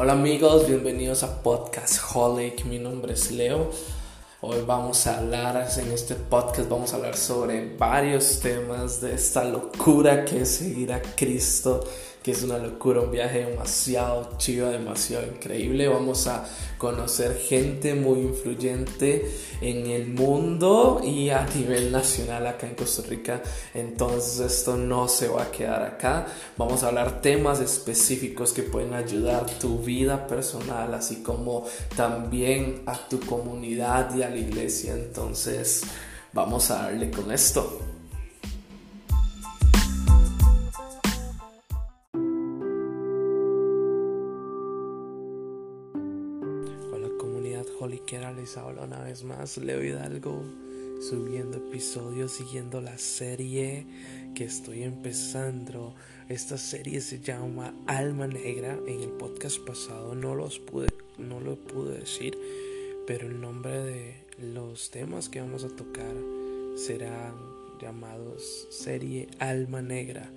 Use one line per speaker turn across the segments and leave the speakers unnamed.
Hola amigos, bienvenidos a Podcast Holic. Mi nombre es Leo. Hoy vamos a hablar en este podcast, vamos a hablar sobre varios temas de esta locura que es seguir a Cristo es una locura, un viaje demasiado chido, demasiado increíble. Vamos a conocer gente muy influyente en el mundo y a nivel nacional acá en Costa Rica. Entonces esto no se va a quedar acá. Vamos a hablar temas específicos que pueden ayudar tu vida personal, así como también a tu comunidad y a la iglesia. Entonces vamos a darle con esto. Les habla una vez más, Leo Hidalgo, subiendo episodios, siguiendo la serie que estoy empezando. Esta serie se llama Alma Negra. En el podcast pasado no los pude, no lo pude decir, pero el nombre de los temas que vamos a tocar serán llamados serie Alma Negra.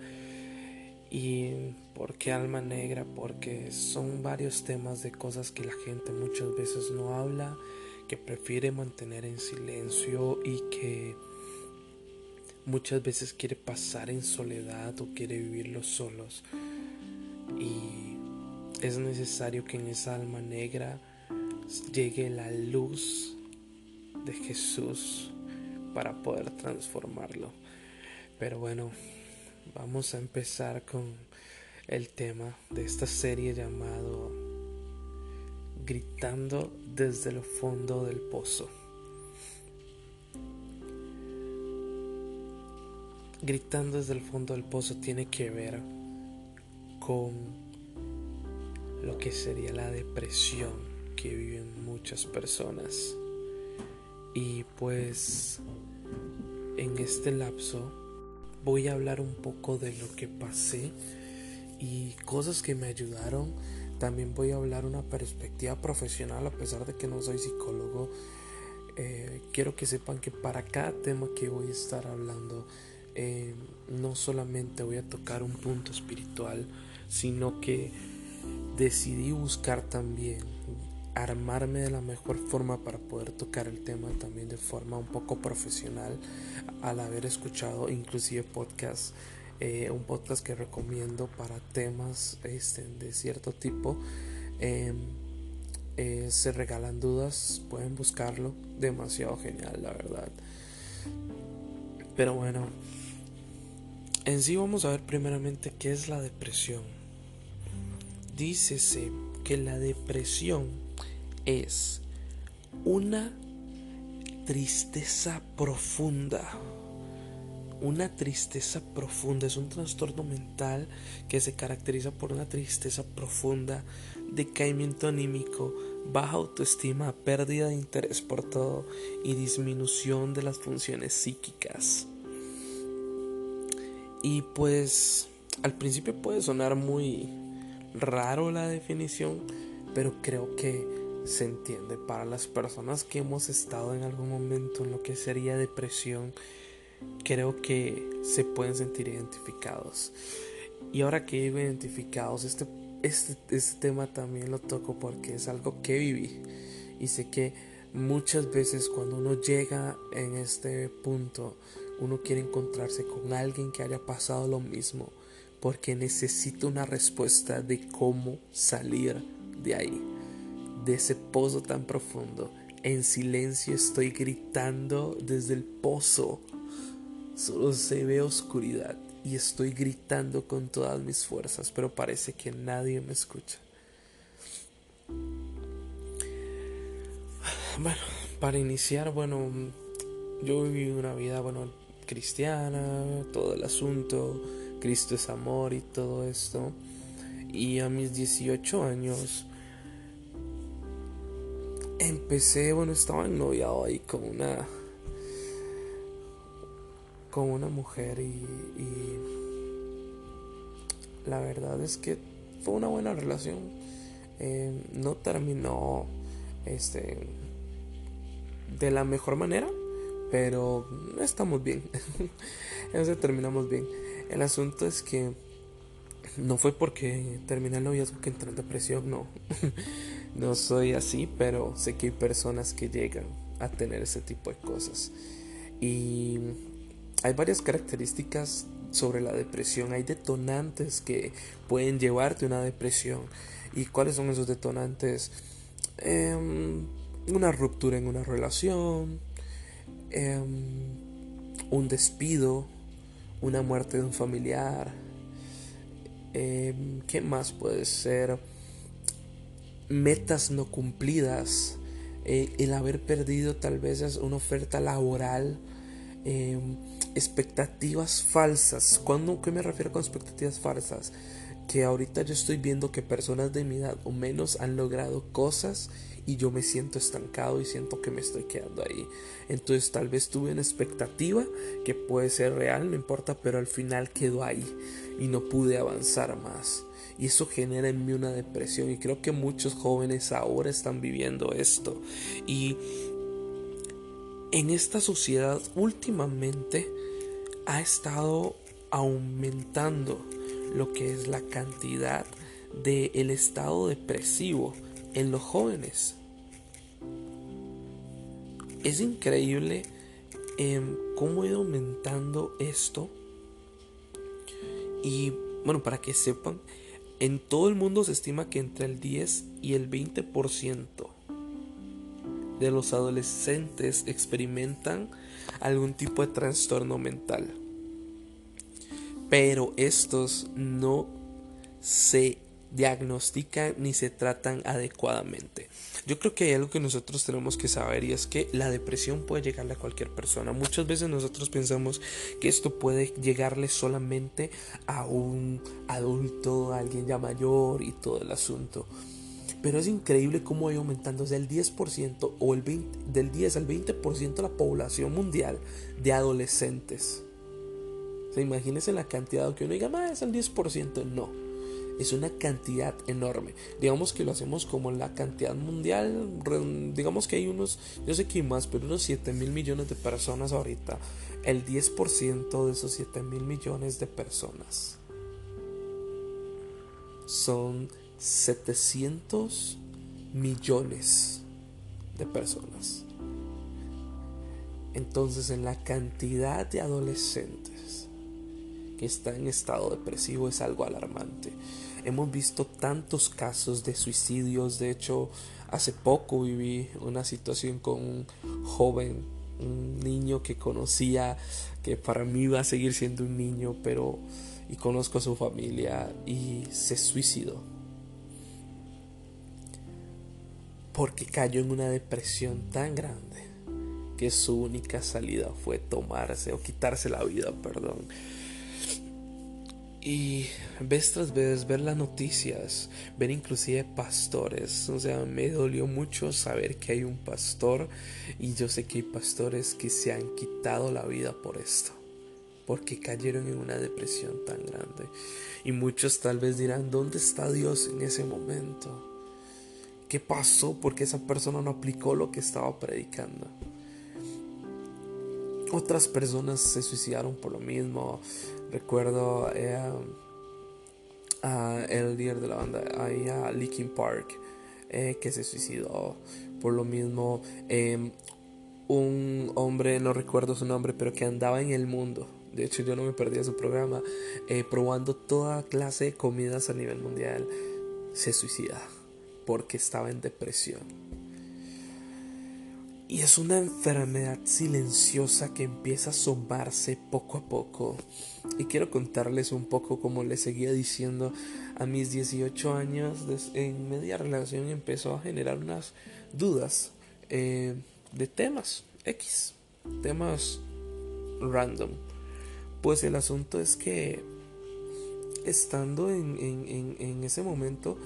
¿Y por qué alma negra? Porque son varios temas de cosas que la gente muchas veces no habla, que prefiere mantener en silencio y que muchas veces quiere pasar en soledad o quiere vivirlo solos. Y es necesario que en esa alma negra llegue la luz de Jesús para poder transformarlo. Pero bueno, vamos a empezar con el tema de esta serie llamado Gritando desde el fondo del pozo. Gritando desde el fondo del pozo tiene que ver con lo que sería la depresión que viven muchas personas. Y pues en este lapso voy a hablar un poco de lo que pasé y cosas que me ayudaron. También voy a hablar una perspectiva profesional a pesar de que no soy psicólogo. Eh, quiero que sepan que para cada tema que voy a estar hablando eh, no solamente voy a tocar un punto espiritual, sino que decidí buscar también armarme de la mejor forma para poder tocar el tema también de forma un poco profesional al haber escuchado inclusive podcast eh, un podcast que recomiendo para temas este, de cierto tipo em, eh, se regalan dudas pueden buscarlo demasiado genial la verdad pero bueno en sí vamos a ver primeramente qué es la depresión dícese que la depresión es una tristeza profunda. Una tristeza profunda es un trastorno mental que se caracteriza por una tristeza profunda, decaimiento anímico, baja autoestima, pérdida de interés por todo y disminución de las funciones psíquicas. Y pues al principio puede sonar muy raro la definición, pero creo que se entiende para las personas que hemos estado en algún momento en lo que sería depresión creo que se pueden sentir identificados y ahora que vivo identificados este, este, este tema también lo toco porque es algo que viví y sé que muchas veces cuando uno llega en este punto uno quiere encontrarse con alguien que haya pasado lo mismo porque necesita una respuesta de cómo salir de ahí de ese pozo tan profundo. En silencio estoy gritando desde el pozo. Solo se ve oscuridad y estoy gritando con todas mis fuerzas, pero parece que nadie me escucha. Bueno, para iniciar, bueno, yo viví una vida, bueno, cristiana, todo el asunto, Cristo es amor y todo esto. Y a mis 18 años empecé, bueno, estaba ennoviado ahí con una con una mujer y, la verdad es que fue una buena relación. Eh, no terminó este de la mejor manera, pero estamos bien. Entonces terminamos bien. El asunto es que no fue porque terminé el noviazgo que entré en depresión, no. no soy así, pero sé que hay personas que llegan a tener ese tipo de cosas. Y hay varias características sobre la depresión. Hay detonantes que pueden llevarte a una depresión. ¿Y cuáles son esos detonantes? Em, una ruptura en una relación, em, un despido, una muerte de un familiar. Em, ¿Qué más puede ser? Metas no cumplidas. Eh, el haber perdido tal vez una oferta laboral expectativas falsas. ¿Cuándo, ¿Qué me refiero con expectativas falsas? Que ahorita yo estoy viendo que personas de mi edad o menos han logrado cosas y yo me siento estancado y siento que me estoy quedando ahí. Entonces tal vez tuve una expectativa que puede ser real, no importa, pero al final quedó ahí y no pude avanzar más. Y eso genera en mí una depresión y creo que muchos jóvenes ahora están viviendo esto. Y en esta sociedad últimamente ha estado aumentando lo que es la cantidad del el estado depresivo en los jóvenes. Es increíble em, cómo ha ido aumentando esto. Y bueno, para que sepan, en todo el mundo se estima que entre el 10 y el 20% de los adolescentes experimentan algún tipo de trastorno mental. Pero estos no se diagnostican ni se tratan adecuadamente. Yo creo que hay algo que nosotros tenemos que saber y es que la depresión puede llegarle a cualquier persona. Muchas veces nosotros pensamos que esto puede llegarle solamente a un adulto, a alguien ya mayor y todo el asunto. Pero es increíble cómo va aumentando del 10% o el 20, del 10 al 20% de la población mundial de adolescentes. O sea, imagínense la cantidad que uno diga, más es el 10%. No, es una cantidad enorme. Digamos que lo hacemos como la cantidad mundial. Digamos que hay unos, yo sé que más, pero unos 7 mil millones de personas ahorita. El 10% de esos 7 mil millones de personas son 700 millones de personas. Entonces, en la cantidad de adolescentes que están en estado depresivo es algo alarmante. Hemos visto tantos casos de suicidios. De hecho, hace poco viví una situación con un joven, un niño que conocía, que para mí iba a seguir siendo un niño, pero y conozco a su familia y se suicidó porque cayó en una depresión tan grande que su única salida fue tomarse o quitarse la vida, perdón. Y vez tras vez ver las noticias, ver inclusive pastores, o sea, me dolió mucho saber que hay un pastor y yo sé que hay pastores que se han quitado la vida por esto, porque cayeron en una depresión tan grande. Y muchos tal vez dirán, ¿dónde está Dios en ese momento? ¿Qué pasó? Porque esa persona no aplicó lo que estaba predicando. Otras personas se suicidaron por lo mismo. Recuerdo eh, a el líder de la banda, ahí a Linkin Park, eh, que se suicidó por lo mismo. Em, un hombre, no recuerdo su nombre, pero que andaba en el mundo. De hecho, yo no me perdía su programa, eh, probando toda clase de comidas a nivel mundial. Se suicida porque estaba en depresión. Y es una enfermedad silenciosa que empieza a asomarse poco a poco. Y quiero contarles un poco como les seguía diciendo a mis 18 años en media relación empezó a generar unas dudas eh, de temas X, temas random. Pues el asunto es que estando en, en, en ese momento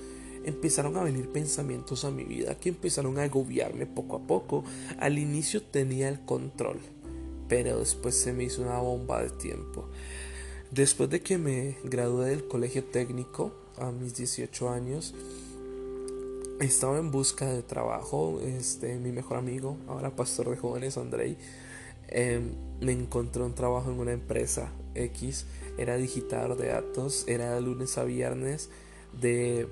empezaron a venir pensamientos a mi vida que empezaron a agobiarme poco a poco. Al inicio tenía el control, pero después se me hizo una bomba de tiempo. Después de que me gradué del colegio técnico a mis 18 años, estaba en busca de trabajo. Este, mi mejor amigo, ahora pastor de jóvenes, Andrei, em, me encontró un trabajo en una empresa X, era digitador de datos, era de lunes a viernes de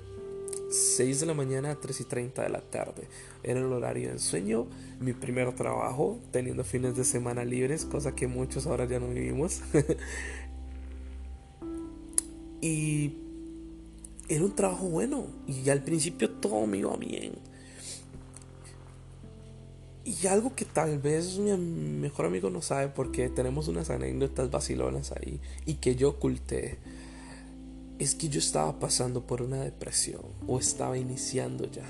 6 de la mañana a 3 y 30 de la tarde. Era el horario de sueño, mi primer trabajo, teniendo fines de semana libres, cosa que muchos ahora ya no vivimos. y era un trabajo bueno y al principio todo me iba bien. Y algo que tal vez mi mejor amigo no sabe porque tenemos unas anécdotas vacilonas ahí y que yo oculté es que yo estaba pasando por una depresión o estaba iniciando ya.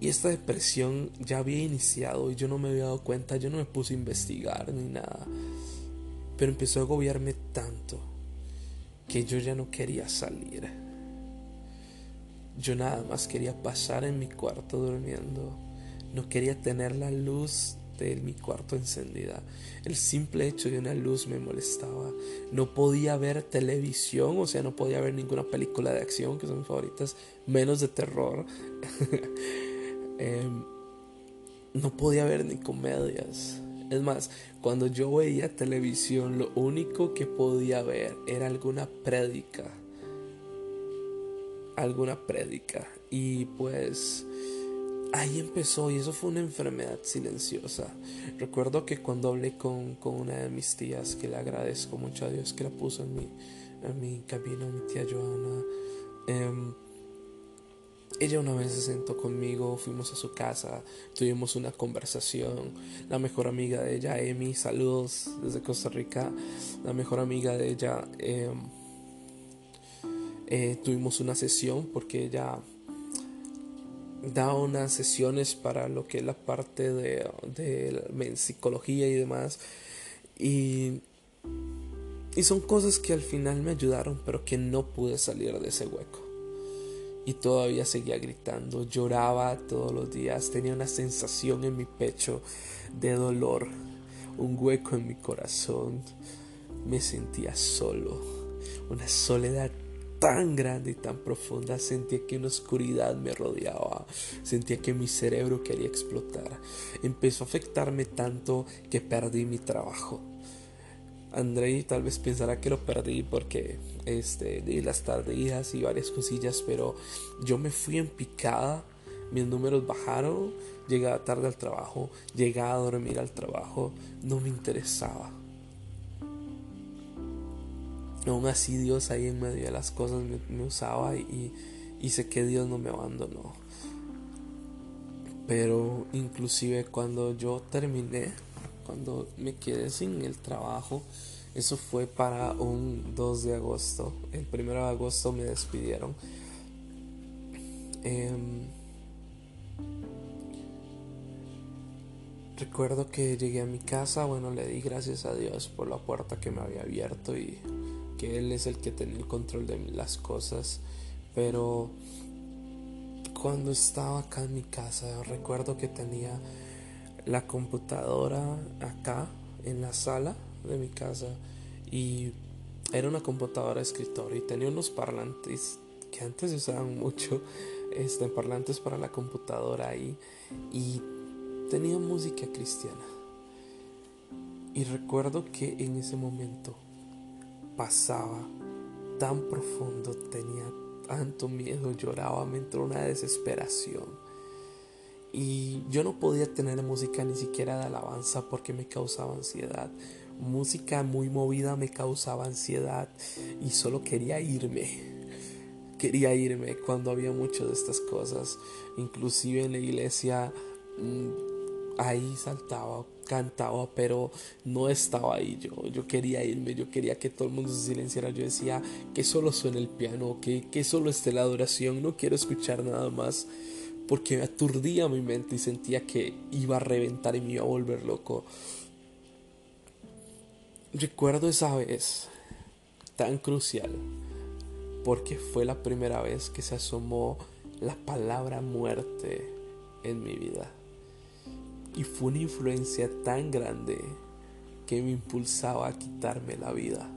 Y esta depresión ya había iniciado y yo no me había dado cuenta, yo no me puse a investigar ni nada. Pero empezó a agobiarme tanto que yo ya no quería salir. Yo nada más quería pasar en mi cuarto durmiendo. No quería tener la luz mi cuarto encendida. El simple hecho de una luz me molestaba. No podía ver televisión, o sea, no podía ver ninguna película de acción, que son mis favoritas, menos de terror. Em, no podía ver ni comedias. Es más, cuando yo veía televisión, lo único que podía ver era alguna prédica. Alguna prédica. Y pues ahí empezó y eso fue una enfermedad silenciosa. Recuerdo que cuando hablé con, una de mis tías, que le agradezco mucho a Dios que la puso en mi, en mi camino, mi tía Joana, em, ella una vez se sentó conmigo, fuimos a su casa, tuvimos una conversación. La mejor amiga de ella, Emi, saludos desde Costa Rica. La mejor amiga de ella, em, eh, tuvimos una sesión porque ella da unas sesiones para lo que es la parte de, de psicología y demás. Y, y son cosas que al final me ayudaron, pero que no pude salir de ese hueco. Y todavía seguía gritando, lloraba todos los días, tenía una sensación en mi pecho de dolor, un hueco en mi corazón. Me sentía solo, una soledad tan grande y tan profunda, sentía que una oscuridad me rodeaba, sentía que mi cerebro quería explotar. Empezó a afectarme tanto que perdí mi trabajo. Andrei tal vez pensará que lo perdí porque este, las tardías y varias cosillas, pero yo me fui en picada, mis números bajaron, llegaba tarde al trabajo, llegaba a dormir al trabajo, no me interesaba aún así Dios ahí en medio de las cosas me, usaba y, y, sé que Dios no me abandonó. Pero inclusive cuando yo terminé, cuando me quedé sin el trabajo, eso fue para un 2 de agosto. El 1 de agosto me despidieron. Em, recuerdo que llegué a mi casa, bueno, le di gracias a Dios por la puerta que me había abierto y que él es el que tiene el control de las cosas, pero cuando estaba acá en mi casa recuerdo que tenía la computadora acá en la sala de mi casa y era una computadora de escritorio y tenía unos parlantes que antes se usaban mucho, este, parlantes para la computadora ahí y tenía música cristiana. Y recuerdo que en ese momento pasaba tan profundo, tenía tanto miedo, lloraba, me entró una desesperación. Y yo no podía tener música ni siquiera de alabanza porque me causaba ansiedad. Música muy movida me causaba ansiedad y solo quería irme. Quería irme cuando había muchas de estas cosas. Inclusive en la iglesia mm, ahí saltaba, cantaba, pero no estaba ahí yo. Yo quería irme, yo quería que todo el mundo se silenciara. Yo decía que solo suene el piano, que, que solo esté la adoración, no quiero escuchar nada más. Porque me aturdía mi mente y sentía que iba a reventar y me iba a volver loco. Recuerdo esa vez tan crucial porque fue la primera vez que se asomó la palabra muerte en mi vida. Y fue una influencia tan grande que me impulsaba a quitarme la vida.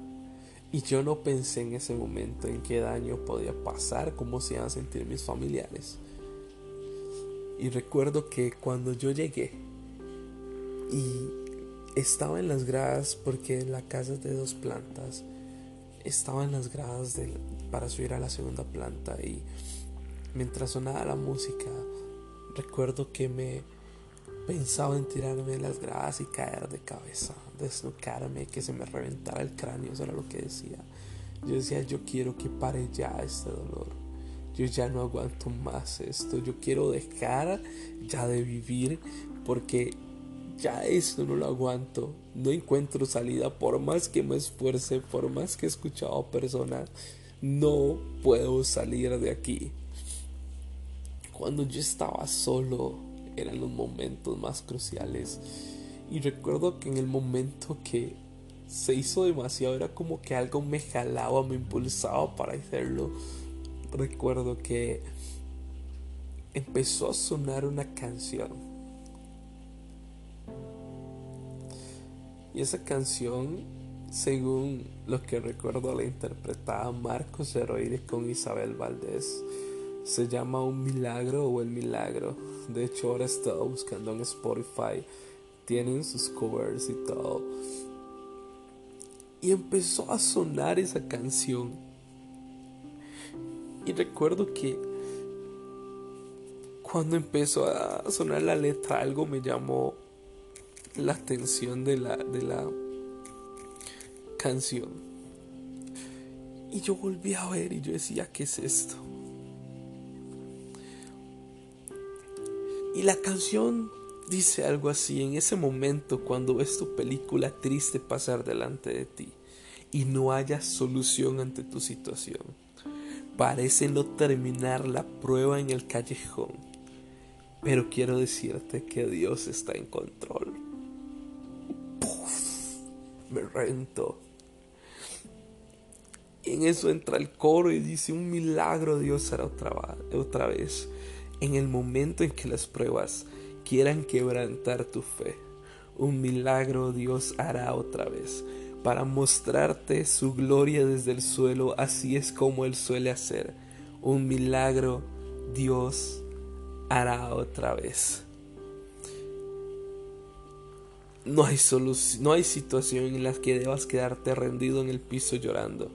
Y yo no pensé en ese momento en qué daño podía pasar, cómo se iban a sentir mis familiares. Y recuerdo que cuando yo llegué y estaba en las gradas porque la casa es de dos plantas. Estaba en las gradas para subir a la segunda planta y mientras sonaba la música, recuerdo que me pensaba en tirarme en las gradas y caer de cabeza, desnucarme, que se me reventara el cráneo, eso era lo que decía. Yo decía, yo quiero que pare ya este dolor. Yo ya no aguanto más esto. Yo quiero dejar ya de vivir porque ya esto no lo aguanto. No encuentro salida por más que me esfuerce, por más que he escuchado personas. No puedo salir de aquí. Cuando yo estaba solo, eran los momentos más cruciales. Y recuerdo que en el momento que se hizo demasiado, era como que algo me jalaba, me impulsaba para hacerlo. Recuerdo que empezó a sonar una canción. Y esa canción, según lo que recuerdo, la interpretaba Marcos Heroide con Isabel Valdés se llama Un Milagro o El Milagro. De hecho, ahora estaba buscando en Spotify. Tienen sus covers y todo. Y empezó a sonar esa canción. Y recuerdo que cuando empezó a sonar la letra, algo me llamó la atención de la, de la canción. Y yo volví a ver y yo decía, ¿qué es esto? La canción dice algo así, en ese momento cuando ves tu película triste pasar delante de ti y no haya solución ante tu situación, parece no terminar la prueba en el callejón, pero quiero decirte que Dios está en control. Me rento. Y en eso entra el coro y dice, un milagro Dios hará otra vez en el momento en que las pruebas quieran quebrantar tu fe. Un milagro Dios hará otra vez para mostrarte su gloria desde el suelo, así es como Él suele hacer. Un milagro Dios hará otra vez. No hay, no hay situación en la que debas quedarte rendido en el piso llorando.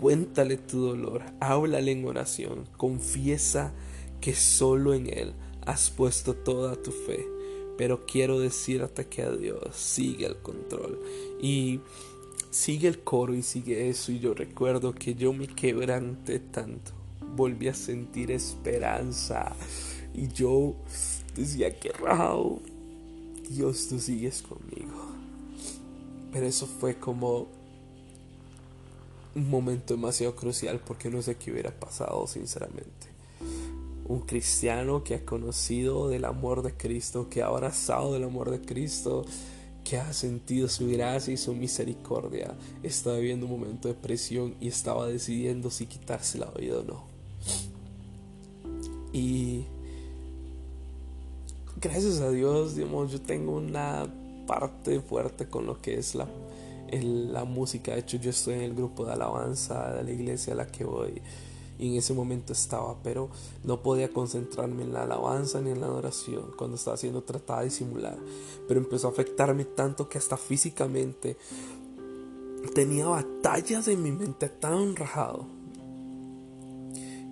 Cuéntale tu dolor, háblale en oración, confiesa que solo en Él has puesto toda tu fe. Pero quiero decirte que a Dios sigue el control. Y sigue el coro y sigue eso. Y yo recuerdo que yo me quebranté tanto. Volví a sentir esperanza. Y yo decía que raro. Dios, tú sigues conmigo. Pero eso fue como un momento demasiado crucial porque no sé qué hubiera pasado, sinceramente un cristiano que ha conocido del amor de Cristo, que ha abrazado del amor de Cristo, que ha sentido su gracia y su misericordia, estaba viviendo un momento de presión y estaba decidiendo si quitarse la vida o no. Y gracias a Dios, digamos, yo tengo una parte fuerte con lo que es la, la música. De hecho, yo estoy en el grupo de alabanza de la iglesia a la que voy y en ese momento estaba, pero no podía concentrarme en la alabanza ni en la adoración cuando estaba siendo tratada de simular. Pero empezó a afectarme tanto que hasta físicamente tenía batallas en mi mente tan rajado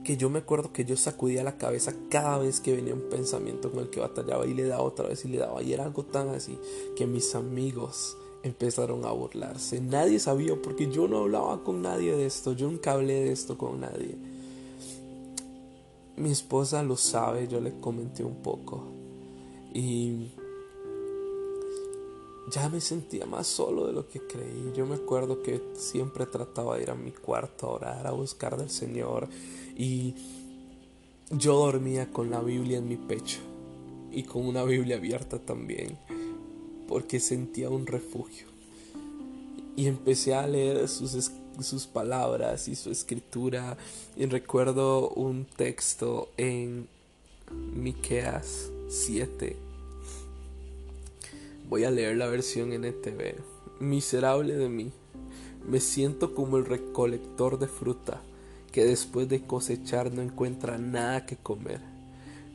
que yo me acuerdo que yo sacudía la cabeza cada vez que venía un pensamiento con el que batallaba y le daba otra vez y le daba y era algo tan así que mis amigos empezaron a burlarse. Nadie sabía porque yo no hablaba con nadie de esto, yo nunca hablé de esto con nadie. Mi esposa lo sabe, yo le comenté un poco. Y ya me sentía más solo de lo que creí. Yo me acuerdo que siempre trataba de ir a mi cuarto a orar, a buscar del Señor. Y yo dormía con la Biblia en mi pecho y con una Biblia abierta también, porque sentía un refugio. Y empecé a leer sus sus palabras y su escritura. Y recuerdo un texto en Miqueas 7. Voy a leer la versión NTV. Miserable de mí, me siento como el recolector de fruta que después de cosechar no encuentra nada que comer.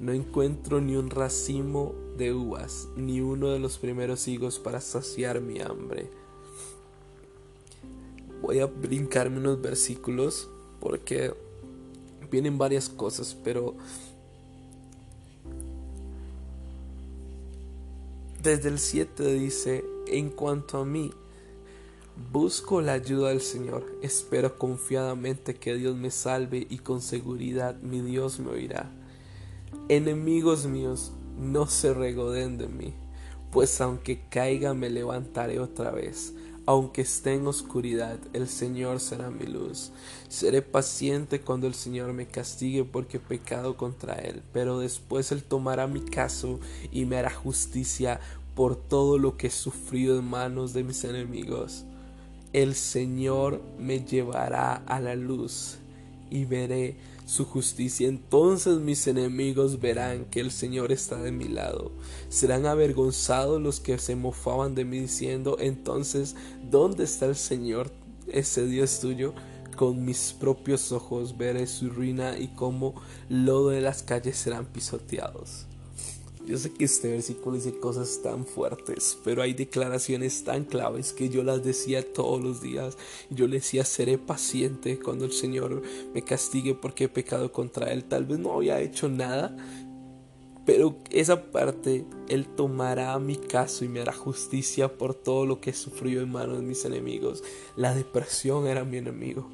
No encuentro ni un racimo de uvas, ni uno de los primeros higos para saciar mi hambre. Voy a brincarme unos versículos porque vienen varias cosas, pero desde el 7 dice, en cuanto a mí, busco la ayuda del Señor, espero confiadamente que Dios me salve y con seguridad mi Dios me oirá. Enemigos míos, no se regoden de mí, pues aunque caiga me levantaré otra vez aunque esté en oscuridad, el Señor será mi luz. Seré paciente cuando el Señor me castigue porque he pecado contra Él, pero después Él tomará mi caso y me hará justicia por todo lo que he sufrido en manos de mis enemigos. El Señor me llevará a la luz y veré su justicia. Entonces mis enemigos verán que el Señor está de mi lado. Serán avergonzados los que se mofaban de mí diciendo, entonces, ¿dónde está el Señor, ese Dios tuyo? Con mis propios ojos veré su ruina y cómo lodo de las calles serán pisoteados. Yo sé que este versículo dice cosas tan fuertes, pero hay declaraciones tan claves que yo las decía todos los días. Yo le decía, seré paciente cuando el Señor me castigue porque he pecado contra Él. Tal vez no había hecho nada, pero esa parte, Él tomará mi caso y me hará justicia por todo lo que he sufrido en manos de mis enemigos. La depresión era mi enemigo.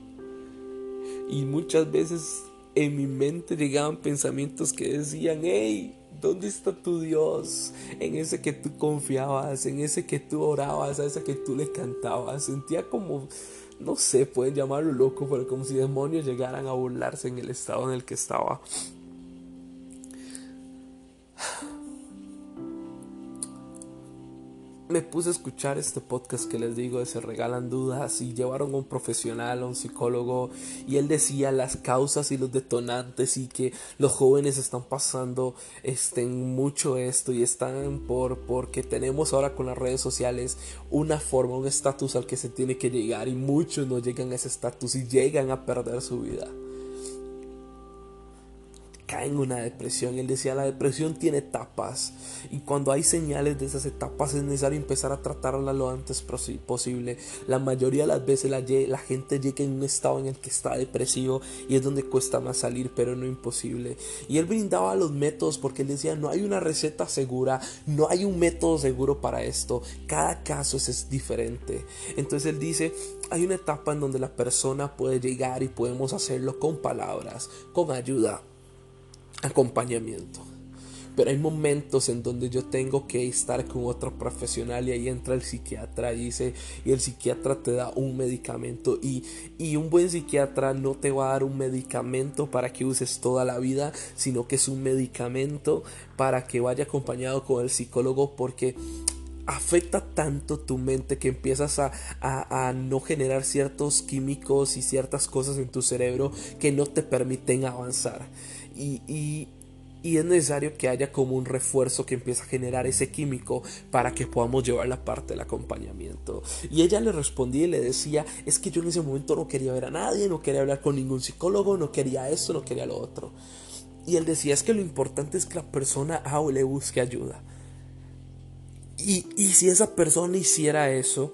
Y muchas veces en mi mente llegaban pensamientos que decían, hey, ¿Dónde está tu Dios? En ese que tú confiabas, en ese que tú orabas, a ese que tú le cantabas. Sentía como, no sé, pueden llamarlo loco, pero como si demonios llegaran a burlarse en el estado en el que estaba. Me puse a escuchar este podcast que les digo de Se Regalan Dudas y llevaron a un profesional, a un psicólogo y él decía las causas y los detonantes y que los jóvenes están pasando este, mucho esto y están por porque tenemos ahora con las redes sociales una forma, un estatus al que se tiene que llegar y muchos no llegan a ese estatus y llegan a perder su vida cae en una depresión. Él decía, la depresión tiene etapas y cuando hay señales de esas etapas es necesario empezar a tratarla lo antes posible. La mayoría de las veces la, gente llega en un estado en el que está depresivo y es donde cuesta más salir, pero no imposible. Y él brindaba los métodos porque él decía, no hay una receta segura, no hay un método seguro para esto. Cada caso es diferente. Entonces él dice, hay una etapa en donde la persona puede llegar y podemos hacerlo con palabras, con ayuda acompañamiento. Pero hay momentos en donde yo tengo que estar con otro profesional y ahí entra el psiquiatra y dice, y el psiquiatra te da un medicamento y, y un buen psiquiatra no te va a dar un medicamento para que uses toda la vida, sino que es un medicamento para que vaya acompañado con el psicólogo porque afecta tanto tu mente que empiezas a, a, no generar ciertos químicos y ciertas cosas en tu cerebro que no te permiten avanzar y, es necesario que haya como un refuerzo que empiece a generar ese químico para que podamos llevar la parte del acompañamiento. Y ella le respondía y le decía, es que yo en ese momento no quería ver a nadie, no quería hablar con ningún psicólogo, no quería esto, no quería lo otro. Y él decía, es que lo importante es que la persona A o le busque ayuda. Y, y si esa persona hiciera eso,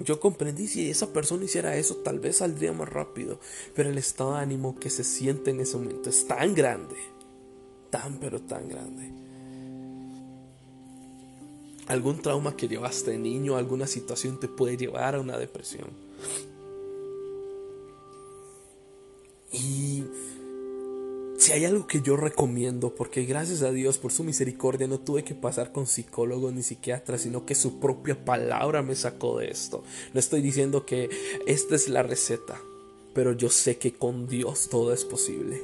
yo comprendí si esa persona hiciera eso, tal vez saldría más rápido. Pero el estado de ánimo que se siente en ese momento es tan grande. Tan, pero tan grande. Algún trauma que llevaste de niño, alguna situación te puede llevar a una depresión. Y si hay algo que yo recomiendo, porque gracias a Dios por su misericordia no tuve que pasar con psicólogo ni psiquiatra, sino que su propia palabra me sacó de esto. No estoy diciendo que esta es la receta, pero yo sé que con Dios todo es posible.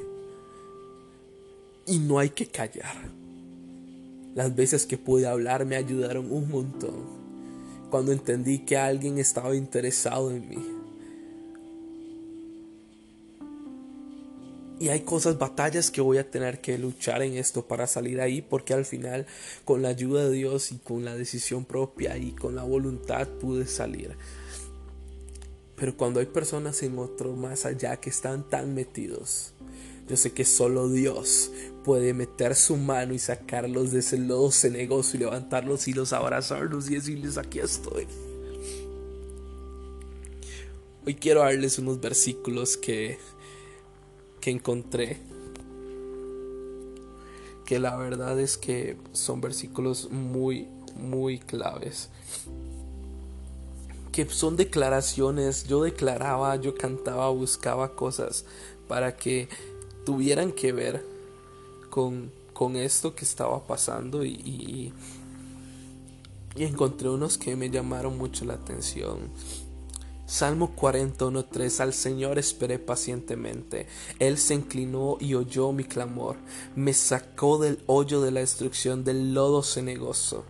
Y no hay que callar. Las veces que pude hablar me ayudaron un montón. Cuando entendí que alguien estaba interesado en mí Y hay cosas, batallas que voy a tener que luchar en esto para salir ahí, porque al final con la ayuda de Dios y con la decisión propia y con la voluntad pude salir. Pero cuando hay personas en otro más allá que están tan metidos, Yo sé que solo Dios puede meter su mano y sacarlos de ese lodo cenegoso y levantarlos y los abrazarlos y decirles aquí estoy. Hoy quiero darles unos versículos que, que encontré. Que la verdad es que son versículos muy, muy claves. Que son declaraciones. Yo declaraba, yo cantaba, buscaba cosas para que tuvieran que ver con, con esto que estaba pasando y, y, y encontré unos que me llamaron mucho la atención. Salmo 41.3 Al Señor esperé pacientemente. Él se inclinó y oyó mi clamor. Me sacó del hoyo de la destrucción, del lodo cenegoso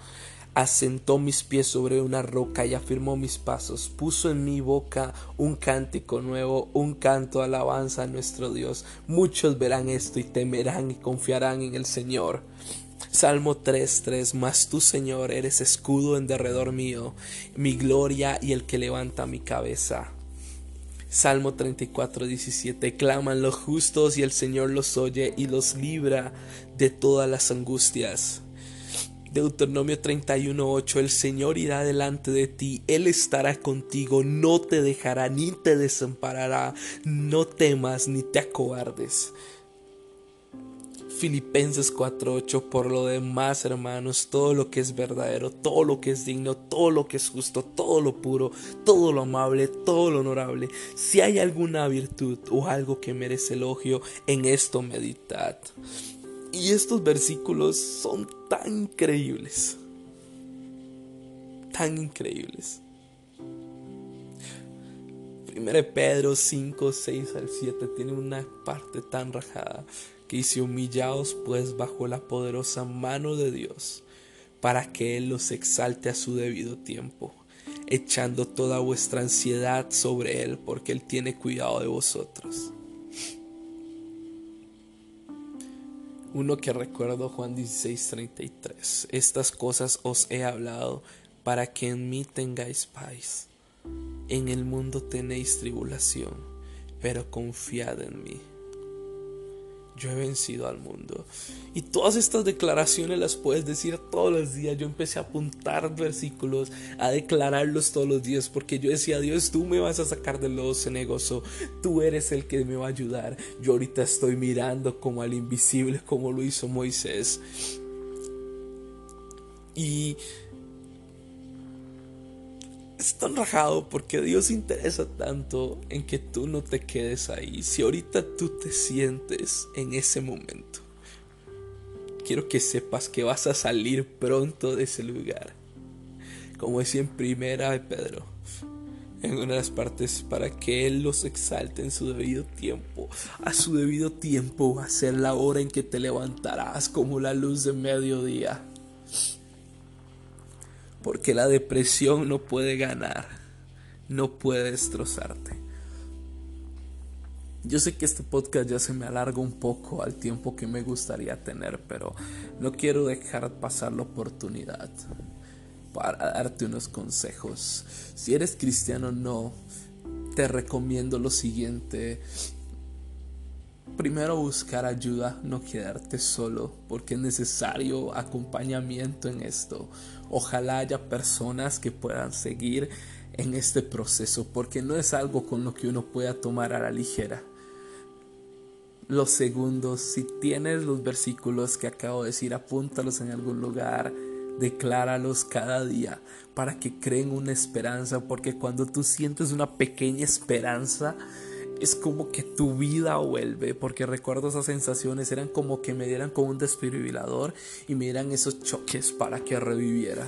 asentó mis pies sobre una roca y afirmó mis pasos, puso en mi boca un cántico nuevo, un canto alabanza a nuestro Dios. Muchos verán esto y temerán y confiarán en el Señor. Salmo 3:3 Mas tú, Señor, eres escudo en derredor mío, mi gloria y el que levanta mi cabeza. Salmo 34:17 Claman los justos y el Señor los oye y los libra de todas las angustias. Deuteronomio 31:8 El Señor irá delante de ti, Él estará contigo, no te dejará ni te desamparará, no temas ni te acobardes. Filipenses 4:8 Por lo demás, hermanos, todo lo que es verdadero, todo lo que es digno, todo lo que es justo, todo lo puro, todo lo amable, todo lo honorable, si hay alguna virtud o algo que merece elogio, en esto meditad. Y estos versículos son tan increíbles. Tan increíbles. 1 Pedro 5, 6 al 7 tiene una parte tan rajada dice humillaos pues bajo la poderosa mano de Dios para que Él los exalte a su debido tiempo, echando toda vuestra ansiedad sobre Él porque Él tiene cuidado de vosotros. Uno que recuerdo Juan 16:33. Estas cosas os he hablado para que en mí tengáis paz. En el mundo tenéis tribulación, pero confiad en mí yo he vencido al mundo. Y todas estas declaraciones las puedes decir todos los días. Yo empecé a apuntar versículos, a declararlos todos los días, porque yo decía, Dios, tú me vas a sacar del lodo cenegoso, tú eres el que me va a ayudar. Yo ahorita estoy mirando como al invisible, como lo hizo Moisés. Y es tan rajado porque Dios interesa tanto en que tú no te quedes ahí. Si ahorita tú te sientes en ese momento, quiero que sepas que vas a salir pronto de ese lugar. Como decía en primera de Pedro, en una de las partes, para que Él los exalte en su debido tiempo. A su debido tiempo va a ser la hora en que te levantarás como la luz de mediodía porque la depresión no puede ganar, no puede destrozarte. Yo sé que este podcast ya se me alarga un poco al tiempo que me gustaría tener, pero no quiero dejar pasar la oportunidad para darte unos consejos. Si eres cristiano no, te recomiendo lo siguiente. Primero buscar ayuda, no quedarte solo, porque es necesario acompañamiento en esto. Ojalá haya personas que puedan seguir en este proceso, porque no es algo con lo que uno pueda tomar a la ligera. Los segundos, si tienes los versículos que acabo de decir, apúntalos en algún lugar, decláralos cada día para que creen una esperanza, porque cuando tú sientes una pequeña esperanza, es como que tu vida vuelve, porque recuerdo esas sensaciones, eran como que me dieran como un desfibrilador y me dieran esos choques para que reviviera.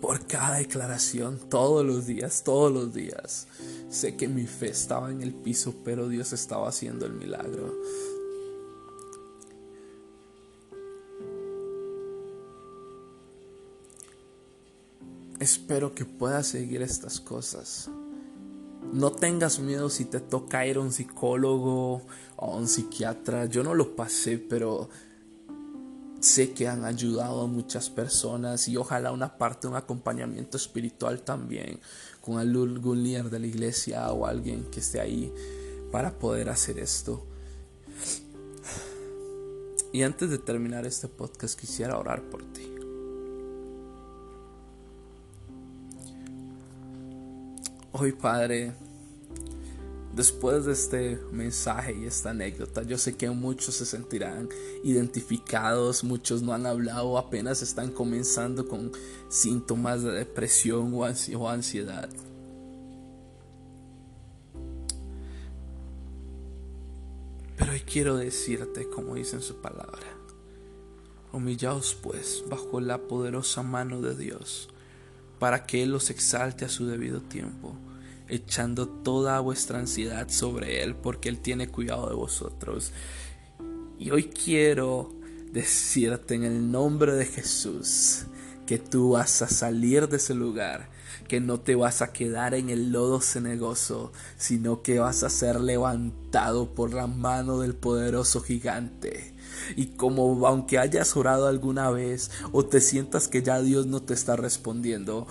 Por cada declaración, todos los días, todos los días. Sé que mi fe estaba en el piso, pero Dios estaba haciendo el milagro. Espero que puedas seguir estas cosas. No tengas miedo si te toca ir a un psicólogo o a un psiquiatra. Yo no lo pasé, pero sé que han ayudado a muchas personas y ojalá una parte, un acompañamiento espiritual también con algún líder de la iglesia o alguien que esté ahí para poder hacer esto. Y antes de terminar este podcast quisiera orar por ti. Hoy Padre, después de este mensaje y esta anécdota, yo sé que muchos se sentirán identificados, muchos no han hablado, apenas están comenzando con síntomas de depresión o ansiedad. Pero hoy quiero decirte, como dice en su palabra, humillaos pues bajo la poderosa mano de Dios, para que Él los exalte a su debido tiempo, echando toda vuestra ansiedad sobre Él, porque Él tiene cuidado de vosotros. Y hoy quiero decirte en el nombre de Jesús que tú vas a salir de ese lugar que no te vas a quedar en el lodo cenegoso, sino que vas a ser levantado por la mano del poderoso gigante. Y como aunque hayas orado alguna vez o te sientas que ya Dios no te está respondiendo,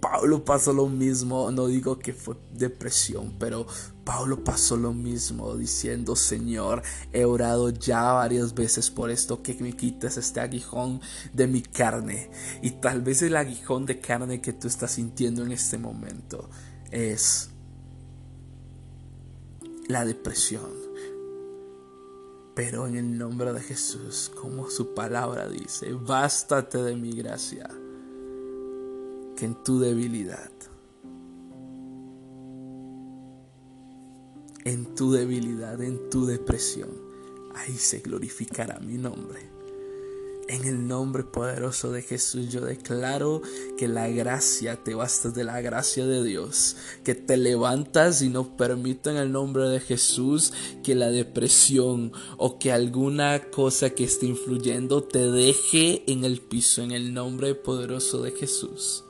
Pablo pasó lo mismo, no digo que fue depresión, pero Pablo pasó lo mismo diciendo, Señor, he orado ya varias veces por esto, que me quites este aguijón de mi carne. Y tal vez el aguijón de carne que tú estás sintiendo en este momento es la depresión. Pero en el nombre de Jesús, como su palabra dice, bástate de mi gracia en tu debilidad, en tu debilidad, en tu depresión, ahí se glorificará mi nombre. En el nombre poderoso de Jesús yo declaro que la gracia te basta de la gracia de Dios, que te levantas y no permito en el nombre de Jesús que la depresión o que alguna cosa que esté influyendo te deje en el piso en el nombre poderoso de Jesús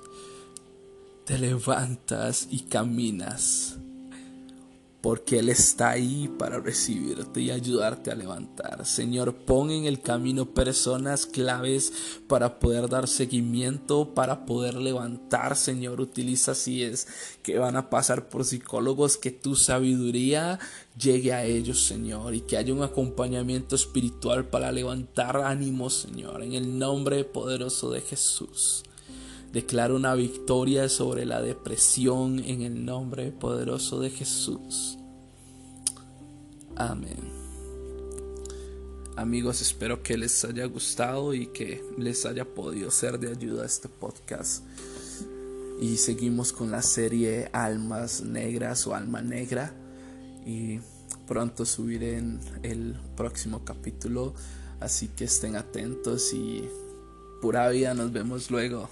te levantas y caminas. Porque Él está ahí para recibirte y ayudarte a levantar. Señor, pon en el camino personas claves para poder dar seguimiento, para poder levantar. Señor, utiliza si es que van a pasar por psicólogos, que tu sabiduría llegue a ellos, Señor, y que haya un acompañamiento espiritual para levantar ánimo, Señor, en el nombre poderoso de Jesús. Declaro una victoria sobre la depresión en el nombre poderoso de Jesús. Amén. Amigos, espero que les haya gustado y que les haya podido ser de ayuda este podcast. Y seguimos con la serie Almas Negras o Alma Negra. Y pronto subiré el próximo capítulo. Así que estén atentos y pura vida. Nos vemos luego.